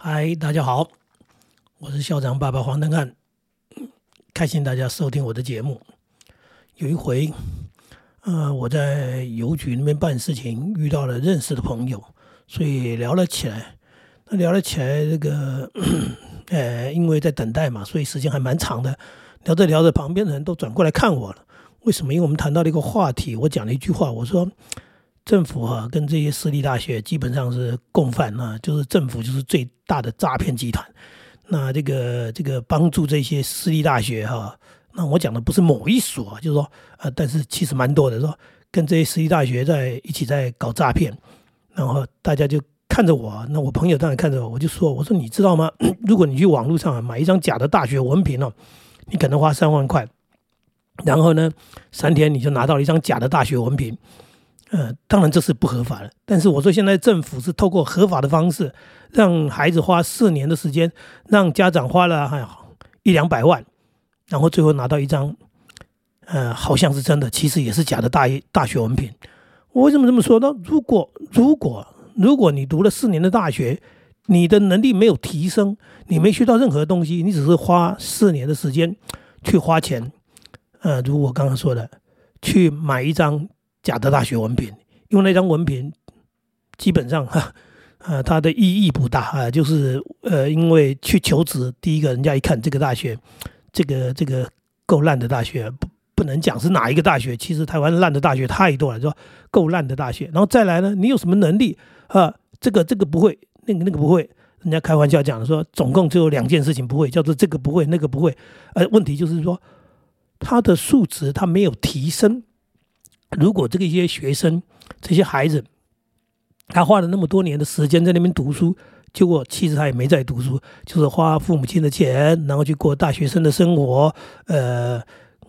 嗨，大家好，我是校长爸爸黄登汉，开心大家收听我的节目。有一回，呃，我在邮局那边办事情，遇到了认识的朋友，所以聊了起来。那聊了起来，这个，呃，因为在等待嘛，所以时间还蛮长的。聊着聊着，旁边的人都转过来看我了。为什么？因为我们谈到了一个话题，我讲了一句话，我说。政府啊，跟这些私立大学基本上是共犯啊，就是政府就是最大的诈骗集团。那这个这个帮助这些私立大学哈，那我讲的不是某一所，就是说呃，但是其实蛮多的，说跟这些私立大学在一起在搞诈骗。然后大家就看着我，那我朋友当然看着我，我就说，我说你知道吗？如果你去网络上买一张假的大学文凭哦，你可能花三万块，然后呢，三天你就拿到了一张假的大学文凭。呃，当然这是不合法的，但是我说现在政府是透过合法的方式，让孩子花四年的时间，让家长花了还一两百万，然后最后拿到一张，呃，好像是真的，其实也是假的大一大学文凭。我为什么这么说呢？如果如果如果你读了四年的大学，你的能力没有提升，你没学到任何东西，你只是花四年的时间去花钱，呃，如我刚刚说的，去买一张。假的大学文凭，因为那张文凭基本上哈，呃，它的意义不大啊，就是呃，因为去求职，第一个人家一看这个大学，这个这个够烂的大学，不不能讲是哪一个大学，其实台湾烂的大学太多了，说够烂的大学，然后再来呢，你有什么能力啊？这个这个不会，那个那个不会，人家开玩笑讲的说，总共只有两件事情不会，叫做这个不会，那个不会，呃，问题就是说他的素质他没有提升。如果这个一些学生、这些孩子，他花了那么多年的时间在那边读书，结果其实他也没在读书，就是花父母亲的钱，然后去过大学生的生活，呃，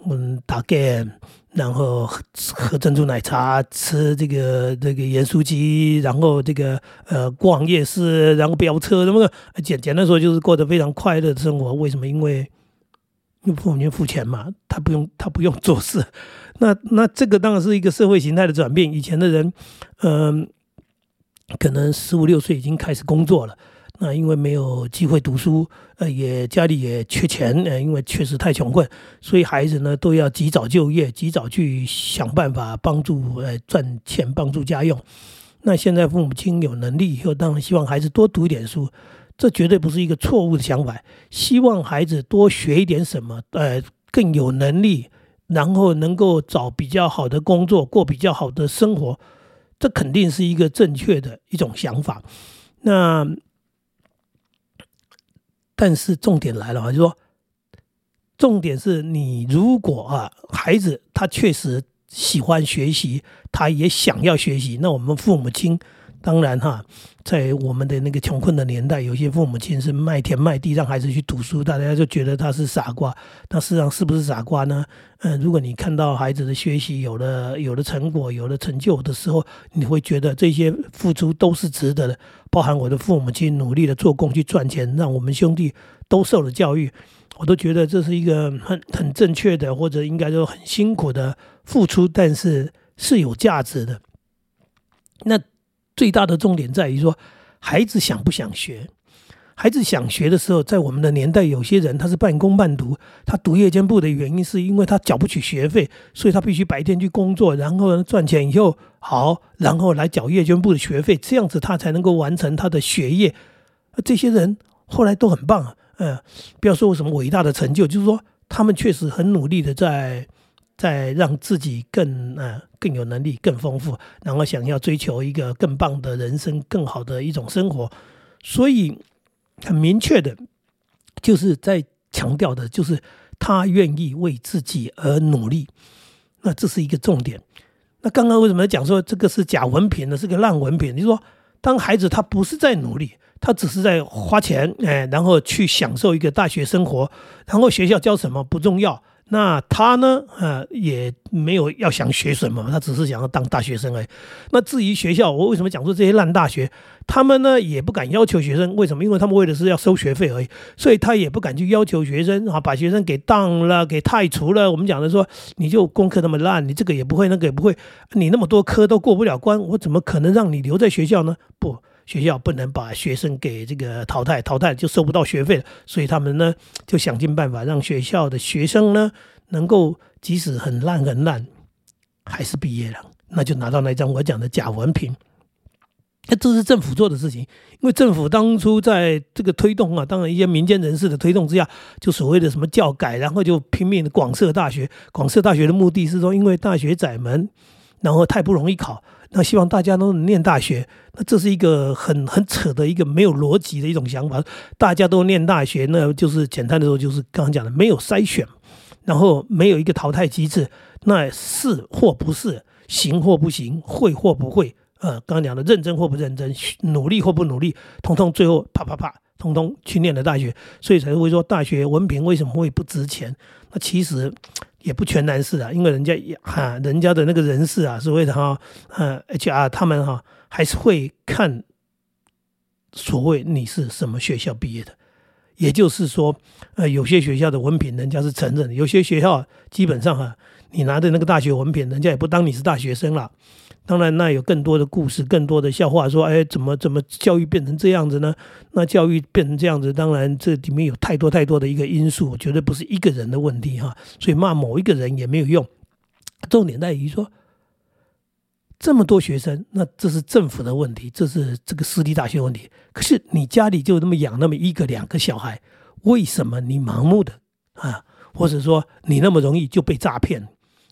嗯，打 game，然后喝喝珍珠奶茶，吃这个这个盐酥鸡，然后这个呃逛夜市，然后飙车，那么的简简单说就是过得非常快乐的生活。为什么？因为父母亲付钱嘛，他不用他不用做事。那那这个当然是一个社会形态的转变。以前的人，嗯，可能十五六岁已经开始工作了。那因为没有机会读书，呃，也家里也缺钱，呃，因为确实太穷困，所以孩子呢都要及早就业，及早去想办法帮助呃赚钱，帮助家用。那现在父母亲有能力以后，当然希望孩子多读一点书，这绝对不是一个错误的想法。希望孩子多学一点什么，呃，更有能力。然后能够找比较好的工作，过比较好的生活，这肯定是一个正确的一种想法。那但是重点来了啊，就说重点是你如果啊，孩子他确实喜欢学习，他也想要学习，那我们父母亲。当然哈，在我们的那个穷困的年代，有些父母亲是卖田卖地让孩子去读书，大家就觉得他是傻瓜。那事实上是不是傻瓜呢？嗯，如果你看到孩子的学习有了有了成果、有了成就的时候，你会觉得这些付出都是值得的。包含我的父母亲努力的做工去赚钱，让我们兄弟都受了教育，我都觉得这是一个很很正确的，或者应该说很辛苦的付出，但是是有价值的。那。最大的重点在于说，孩子想不想学？孩子想学的时候，在我们的年代，有些人他是半工半读，他读夜间部的原因是因为他缴不起学费，所以他必须白天去工作，然后赚钱以后好，然后来缴夜间部的学费，这样子他才能够完成他的学业。这些人后来都很棒，嗯，不要说什么伟大的成就，就是说他们确实很努力的在。在让自己更呃更有能力、更丰富，然后想要追求一个更棒的人生、更好的一种生活，所以很明确的，就是在强调的，就是他愿意为自己而努力。那这是一个重点。那刚刚为什么讲说这个是假文凭呢？是个烂文凭？你说，当孩子他不是在努力，他只是在花钱，哎，然后去享受一个大学生活，然后学校教什么不重要。那他呢？呃，也没有要想学什么，他只是想要当大学生而已。那至于学校，我为什么讲说这些烂大学？他们呢也不敢要求学生，为什么？因为他们为的是要收学费而已，所以他也不敢去要求学生啊，把学生给当了，给太除了。我们讲的说，你就功课那么烂，你这个也不会，那个也不会，你那么多科都过不了关，我怎么可能让你留在学校呢？不。学校不能把学生给这个淘汰，淘汰就收不到学费了。所以他们呢就想尽办法让学校的学生呢能够即使很烂很烂，还是毕业了，那就拿到那张我讲的假文凭。那这是政府做的事情，因为政府当初在这个推动啊，当然一些民间人士的推动之下，就所谓的什么教改，然后就拼命的广设大学。广设大学的目的是说，因为大学窄门，然后太不容易考，那希望大家都能念大学。那这是一个很很扯的一个没有逻辑的一种想法。大家都念大学，那就是简单的说，就是刚刚讲的没有筛选，然后没有一个淘汰机制，那是或不是，行或不行，会或不会。呃，刚刚讲的认真或不认真，努力或不努力，通通最后啪啪啪，通通去念了大学，所以才会说大学文凭为什么会不值钱？那其实也不全然是啊，因为人家哈，人家的那个人事啊，所谓的哈，呃，HR 他们哈还是会看所谓你是什么学校毕业的，也就是说，呃，有些学校的文凭人家是承认，有些学校基本上哈，你拿着那个大学文凭，人家也不当你是大学生了。当然，那有更多的故事，更多的笑话，说，哎，怎么怎么教育变成这样子呢？那教育变成这样子，当然这里面有太多太多的一个因素，绝对不是一个人的问题哈。所以骂某一个人也没有用。重点在于说，这么多学生，那这是政府的问题，这是这个私立大学问题。可是你家里就那么养那么一个两个小孩，为什么你盲目的啊，或者说你那么容易就被诈骗？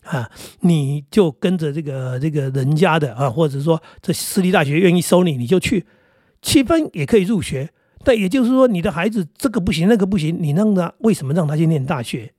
啊，你就跟着这个这个人家的啊，或者说这私立大学愿意收你，你就去，七分也可以入学。但也就是说，你的孩子这个不行，那个不行，你让他为什么让他去念大学？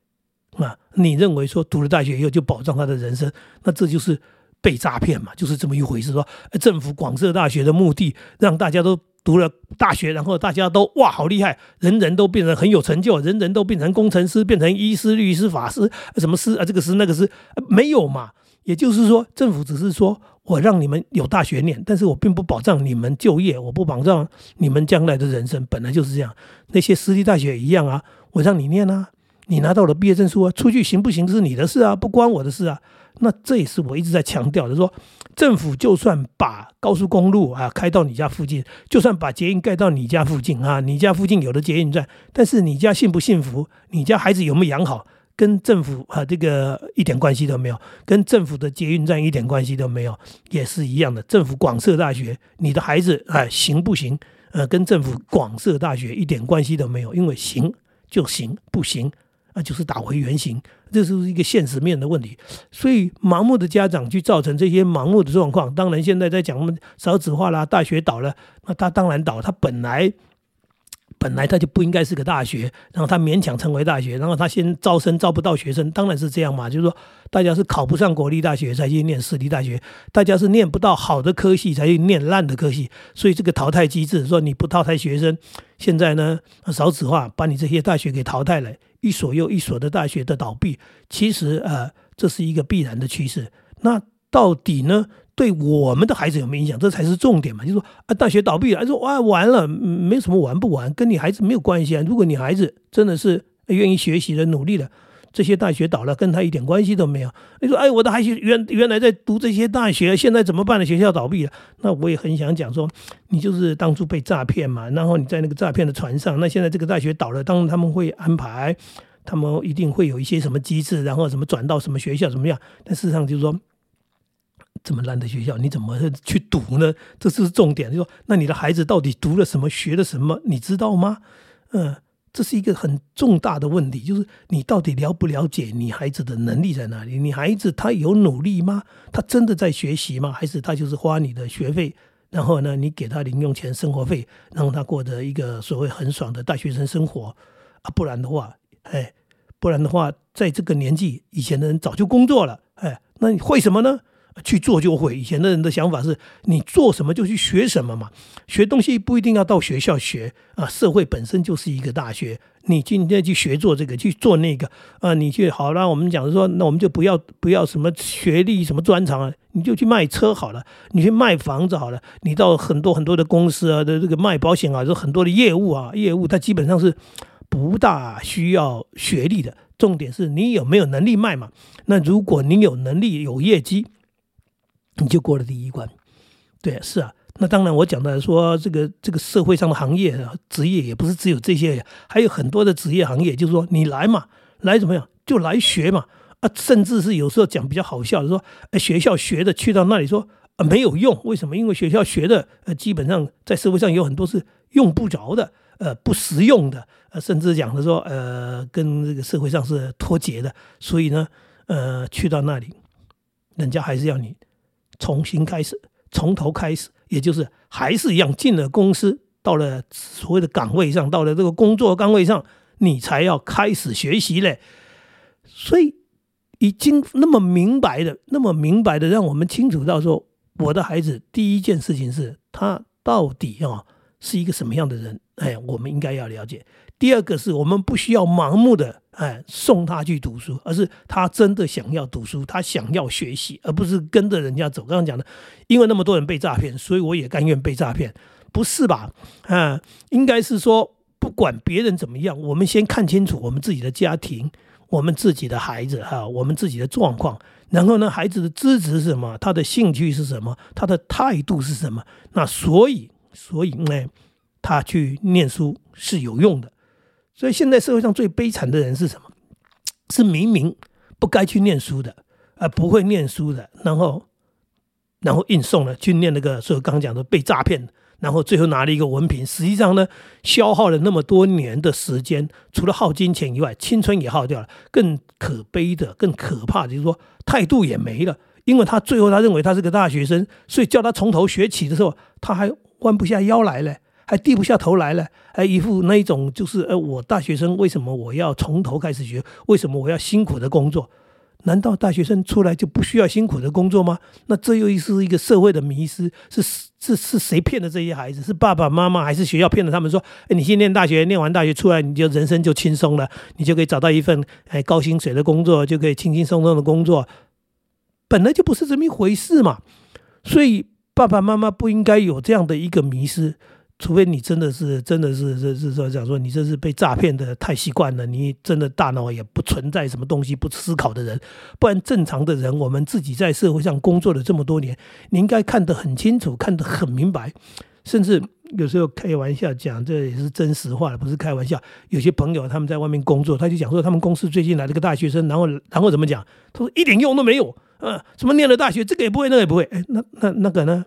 啊，你认为说读了大学以后就保障他的人生？那这就是被诈骗嘛，就是这么一回事。说政府广设大学的目的，让大家都。读了大学，然后大家都哇好厉害，人人都变成很有成就，人人都变成工程师，变成医师、律师、法师，什么师啊，这个师那个师，没有嘛？也就是说，政府只是说我让你们有大学念，但是我并不保障你们就业，我不保障你们将来的人生，本来就是这样。那些私立大学一样啊，我让你念啊，你拿到了毕业证书啊，出去行不行是你的事啊，不关我的事啊。那这也是我一直在强调的，说政府就算把高速公路啊开到你家附近，就算把捷运盖到你家附近啊，你家附近有了捷运站，但是你家幸不幸福，你家孩子有没有养好，跟政府啊这个一点关系都没有，跟政府的捷运站一点关系都没有，也是一样的。政府广设大学，你的孩子啊行不行？呃，跟政府广设大学一点关系都没有，因为行就行，不行。那就是打回原形，这是一个现实面的问题。所以盲目的家长去造成这些盲目的状况。当然，现在在讲我们少子化啦，大学倒了，那他当然倒。他本来本来他就不应该是个大学，然后他勉强成为大学，然后他先招生招不到学生，当然是这样嘛。就是说，大家是考不上国立大学才去念私立大学，大家是念不到好的科系才去念烂的科系。所以这个淘汰机制，说你不淘汰学生，现在呢少子化把你这些大学给淘汰了。一所又一所的大学的倒闭，其实呃，这是一个必然的趋势。那到底呢，对我们的孩子有没有影响？这才是重点嘛。就说啊，大学倒闭了，说哇完了，没什么玩不玩，跟你孩子没有关系啊。如果你孩子真的是愿意学习的、努力的。这些大学倒了，跟他一点关系都没有。你说，哎，我的孩子原原来在读这些大学，现在怎么办呢？学校倒闭了，那我也很想讲说，你就是当初被诈骗嘛，然后你在那个诈骗的船上，那现在这个大学倒了，当然他们会安排，他们一定会有一些什么机制，然后什么转到什么学校怎么样？但事实上就是说，这么烂的学校，你怎么去读呢？这是重点。就说，那你的孩子到底读了什么，学了什么，你知道吗？嗯。这是一个很重大的问题，就是你到底了不了解你孩子的能力在哪里？你孩子他有努力吗？他真的在学习吗？还是他就是花你的学费，然后呢，你给他零用钱、生活费，让他过着一个所谓很爽的大学生生活啊？不然的话，哎，不然的话，在这个年纪，以前的人早就工作了，哎，那你会什么呢？去做就会。以前的人的想法是，你做什么就去学什么嘛。学东西不一定要到学校学啊，社会本身就是一个大学。你今天去学做这个，去做那个啊，你去好了。我们讲说，那我们就不要不要什么学历什么专长啊，你就去卖车好了，你去卖房子好了，你到很多很多的公司啊的这个卖保险啊，有很多的业务啊，业务它基本上是不大需要学历的。重点是你有没有能力卖嘛？那如果你有能力有业绩。你就过了第一关，对，是啊。那当然，我讲的说这个这个社会上的行业啊职业也不是只有这些，还有很多的职业行业，就是说你来嘛，来怎么样？就来学嘛。啊，甚至是有时候讲比较好笑的说，学校学的去到那里说啊没有用，为什么？因为学校学的呃基本上在社会上有很多是用不着的，呃不实用的，呃甚至讲的说呃跟这个社会上是脱节的，所以呢呃去到那里，人家还是要你重新开始，从头开始。也就是还是一样，进了公司，到了所谓的岗位上，到了这个工作岗位上，你才要开始学习嘞。所以已经那么明白的，那么明白的，让我们清楚到说，我的孩子第一件事情是他到底啊是一个什么样的人？哎，我们应该要了解。第二个是我们不需要盲目的哎送他去读书，而是他真的想要读书，他想要学习，而不是跟着人家走。刚刚讲的，因为那么多人被诈骗，所以我也甘愿被诈骗，不是吧？啊，应该是说不管别人怎么样，我们先看清楚我们自己的家庭，我们自己的孩子哈，我们自己的状况，然后呢，孩子的资质是什么？他的兴趣是什么？他的态度是什么？那所以，所以呢，他去念书是有用的。所以现在社会上最悲惨的人是什么？是明明不该去念书的，而不会念书的，然后然后硬送了去念那个，所以刚刚讲的被诈骗，然后最后拿了一个文凭，实际上呢，消耗了那么多年的时间，除了耗金钱以外，青春也耗掉了。更可悲的、更可怕的就是说，态度也没了，因为他最后他认为他是个大学生，所以叫他从头学起的时候，他还弯不下腰来了。还低不下头来了，还一副那一种就是，呃，我大学生为什么我要从头开始学？为什么我要辛苦的工作？难道大学生出来就不需要辛苦的工作吗？那这又是一个社会的迷失，是是是谁骗的这些孩子？是爸爸妈妈还是学校骗了他们？说，哎，你先念大学，念完大学出来，你就人生就轻松了，你就可以找到一份哎高薪水的工作，就可以轻轻松松的工作。本来就不是这么一回事嘛，所以爸爸妈妈不应该有这样的一个迷失。除非你真的是真的是是是说讲说你这是被诈骗的太习惯了，你真的大脑也不存在什么东西不思考的人，不然正常的人，我们自己在社会上工作了这么多年，你应该看得很清楚，看得很明白，甚至有时候开玩笑讲，这也是真实话了，不是开玩笑。有些朋友他们在外面工作，他就讲说他们公司最近来了个大学生，然后然后怎么讲？他说一点用都没有，呃，什么念了大学这个也不会，那个也不会，哎，那那那个呢？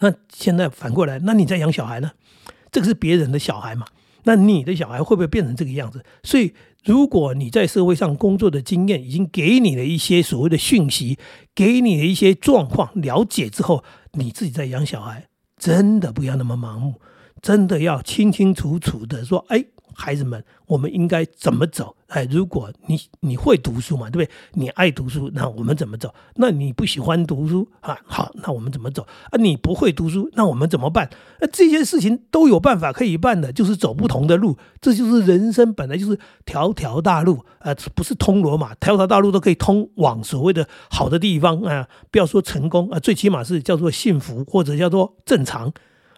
那现在反过来，那你在养小孩呢？这个是别人的小孩嘛？那你的小孩会不会变成这个样子？所以，如果你在社会上工作的经验已经给你了一些所谓的讯息，给你的一些状况了解之后，你自己在养小孩，真的不要那么盲目，真的要清清楚楚的说，哎。孩子们，我们应该怎么走？哎，如果你你会读书嘛，对不对？你爱读书，那我们怎么走？那你不喜欢读书啊？好，那我们怎么走？啊，你不会读书，那我们怎么办？那，这些事情都有办法可以办的，就是走不同的路。这就是人生本来就是条条大路，呃，不是通罗马，条条大路都可以通往所谓的好的地方啊。不要说成功啊，最起码是叫做幸福或者叫做正常。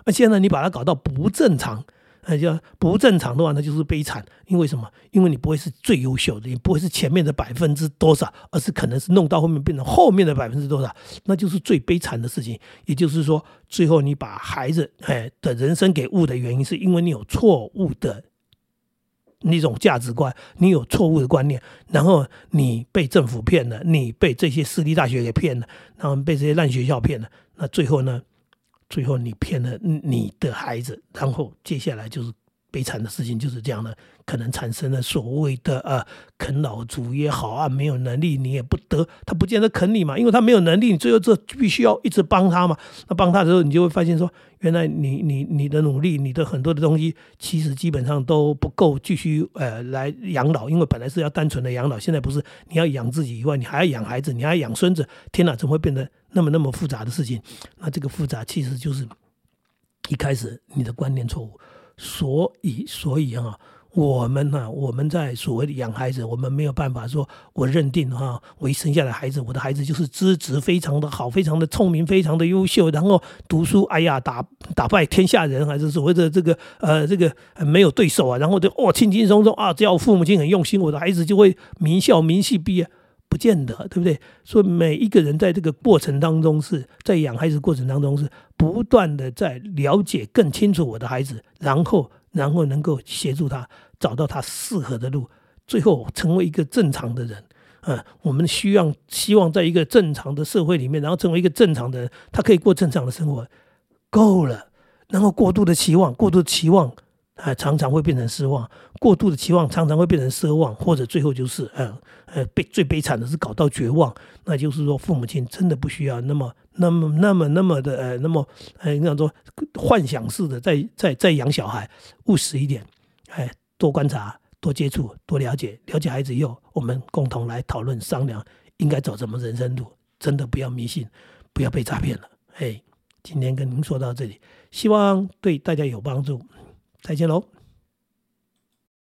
那现在你把它搞到不正常。那叫不正常的话，那就是悲惨。因为什么？因为你不会是最优秀的，你不会是前面的百分之多少，而是可能是弄到后面变成后面的百分之多少，那就是最悲惨的事情。也就是说，最后你把孩子哎的人生给误的原因，是因为你有错误的那种价值观，你有错误的观念，然后你被政府骗了，你被这些私立大学给骗了，然后被这些烂学校骗了，那最后呢？最后你骗了你的孩子，然后接下来就是悲惨的事情，就是这样的，可能产生了所谓的呃啃老族也好啊，没有能力你也不得，他不见得啃你嘛，因为他没有能力，你最后这必须要一直帮他嘛。那帮他的时候，你就会发现说，原来你你你的努力，你的很多的东西，其实基本上都不够继续呃来养老，因为本来是要单纯的养老，现在不是你要养自己以外，你还要养孩子，你还要养孙子，天哪，怎么会变得？那么那么复杂的事情，那这个复杂其实就是一开始你的观念错误，所以所以啊，我们呢，我们在所谓的养孩子，我们没有办法说，我认定哈，我一生下来孩子，我的孩子就是资质非常的好，非常的聪明，非常的优秀，然后读书，哎呀，打打败天下人，还是所谓的这个呃这个没有对手啊，然后就哦轻轻松松啊，只要父母亲很用心，我的孩子就会名校名系毕业。不见得，对不对？所以每一个人在这个过程当中，是在养孩子过程当中，是不断的在了解更清楚我的孩子，然后然后能够协助他找到他适合的路，最后成为一个正常的人。啊，我们需要希望在一个正常的社会里面，然后成为一个正常的人，他可以过正常的生活，够了。然后过度的期望，过度的期望，啊，常常会变成失望；过度的期望常常会变成奢望，或者最后就是，嗯，呃，悲最悲惨的是搞到绝望。那就是说，父母亲真的不需要那么、那么、那么、那么的，呃，那么，呃，那样说幻想式的在在在养小孩，务实一点，哎，多观察。多接触，多了解，了解孩子以后，我们共同来讨论商量，应该走什么人生路。真的不要迷信，不要被诈骗了。哎，今天跟您说到这里，希望对大家有帮助。再见喽。